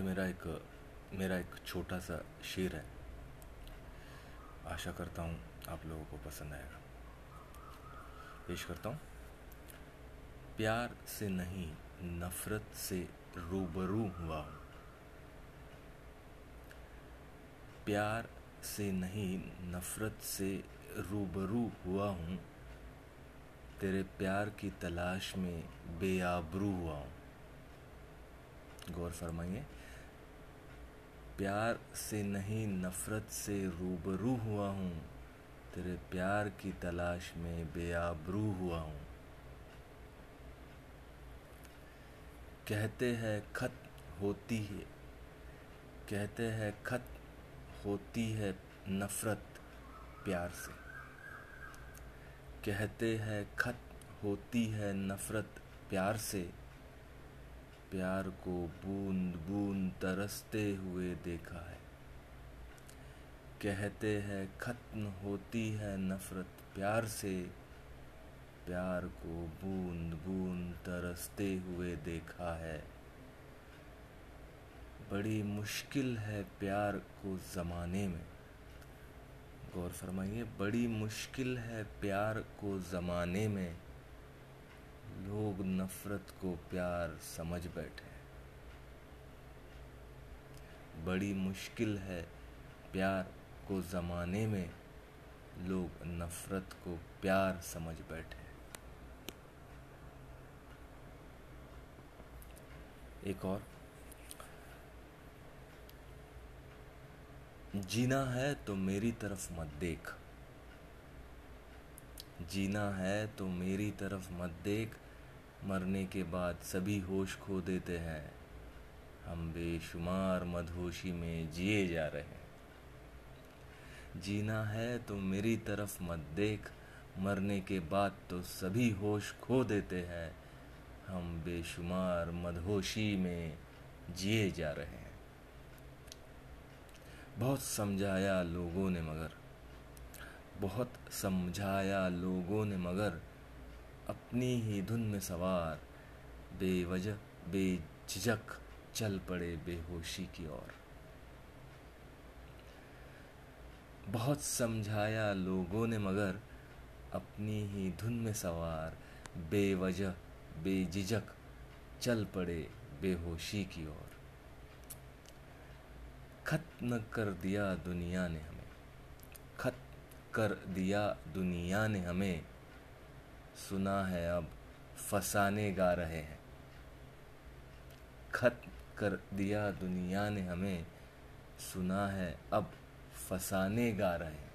मेरा एक मेरा एक छोटा सा शेर है। आशा करता हूँ आप लोगों को पसंद आएगा। पेश करता हूँ। प्यार से नहीं, नफरत से रूबरू हुआ हूँ। प्यार से नहीं, नफरत से रूबरू हुआ हूँ। तेरे प्यार की तलाश में बेआबरू हुआ हूँ। गौर फरमाइए। प्यार से नहीं, नफरत से रूबरू हुआ हूँ। तेरे प्यार की तलाश में बेआबरू हुआ हूँ। कहते हैं, खत होती है। कहते हैं, खत होती है नफरत प्यार से। कहते हैं, खत होती है नफरत प्यार से। प्यार को बूंद बूंद तरसते हुए देखा है। कहते हैं, खत्म होती है नफरत प्यार से। प्यार को बूंद बूंद तरसते हुए देखा है। बड़ी मुश्किल है प्यार को ज़माने में। गौर फरमाइए, बड़ी मुश्किल है प्यार को ज़माने में। लोग नफरत को प्यार समझ बैठे बड़ी मुश्किल है प्यार को ज़माने में लोग नफरत को प्यार समझ बैठे एक और। जीना है तो मेरी तरफ़ मत देख। जीना है तो मेरी तरफ़ मत देख। मरने के बाद सभी होश खो देते हैं। हम बेशुमार मदहोशी में जिए जा रहे हैं। जीना है तो मेरी तरफ़ मत देख, मरने के बाद तो सभी होश खो देते हैं। हम बेशुमार मदहोशी में जिए जा रहे हैं। बहुत समझाया लोगों ने मगर, बहुत समझाया लोगों ने मगर अपनी ही धुन में सवार। बेवजह, बेझिझक चल पड़े बेहोशी की ओर। बहुत समझाया लोगों ने मगर अपनी ही धुन में सवार। बेवजह, बेझिझक चल पड़े बेहोशी की ओर। खत्म कर दिया दुनिया ने हमें। खत्म कर दिया दुनिया ने हमें। सुना है अब, फसाने गा रहे हैं। खत्म कर दिया दुनिया ने हमें, सुना है अब, फसाने गा रहे हैं।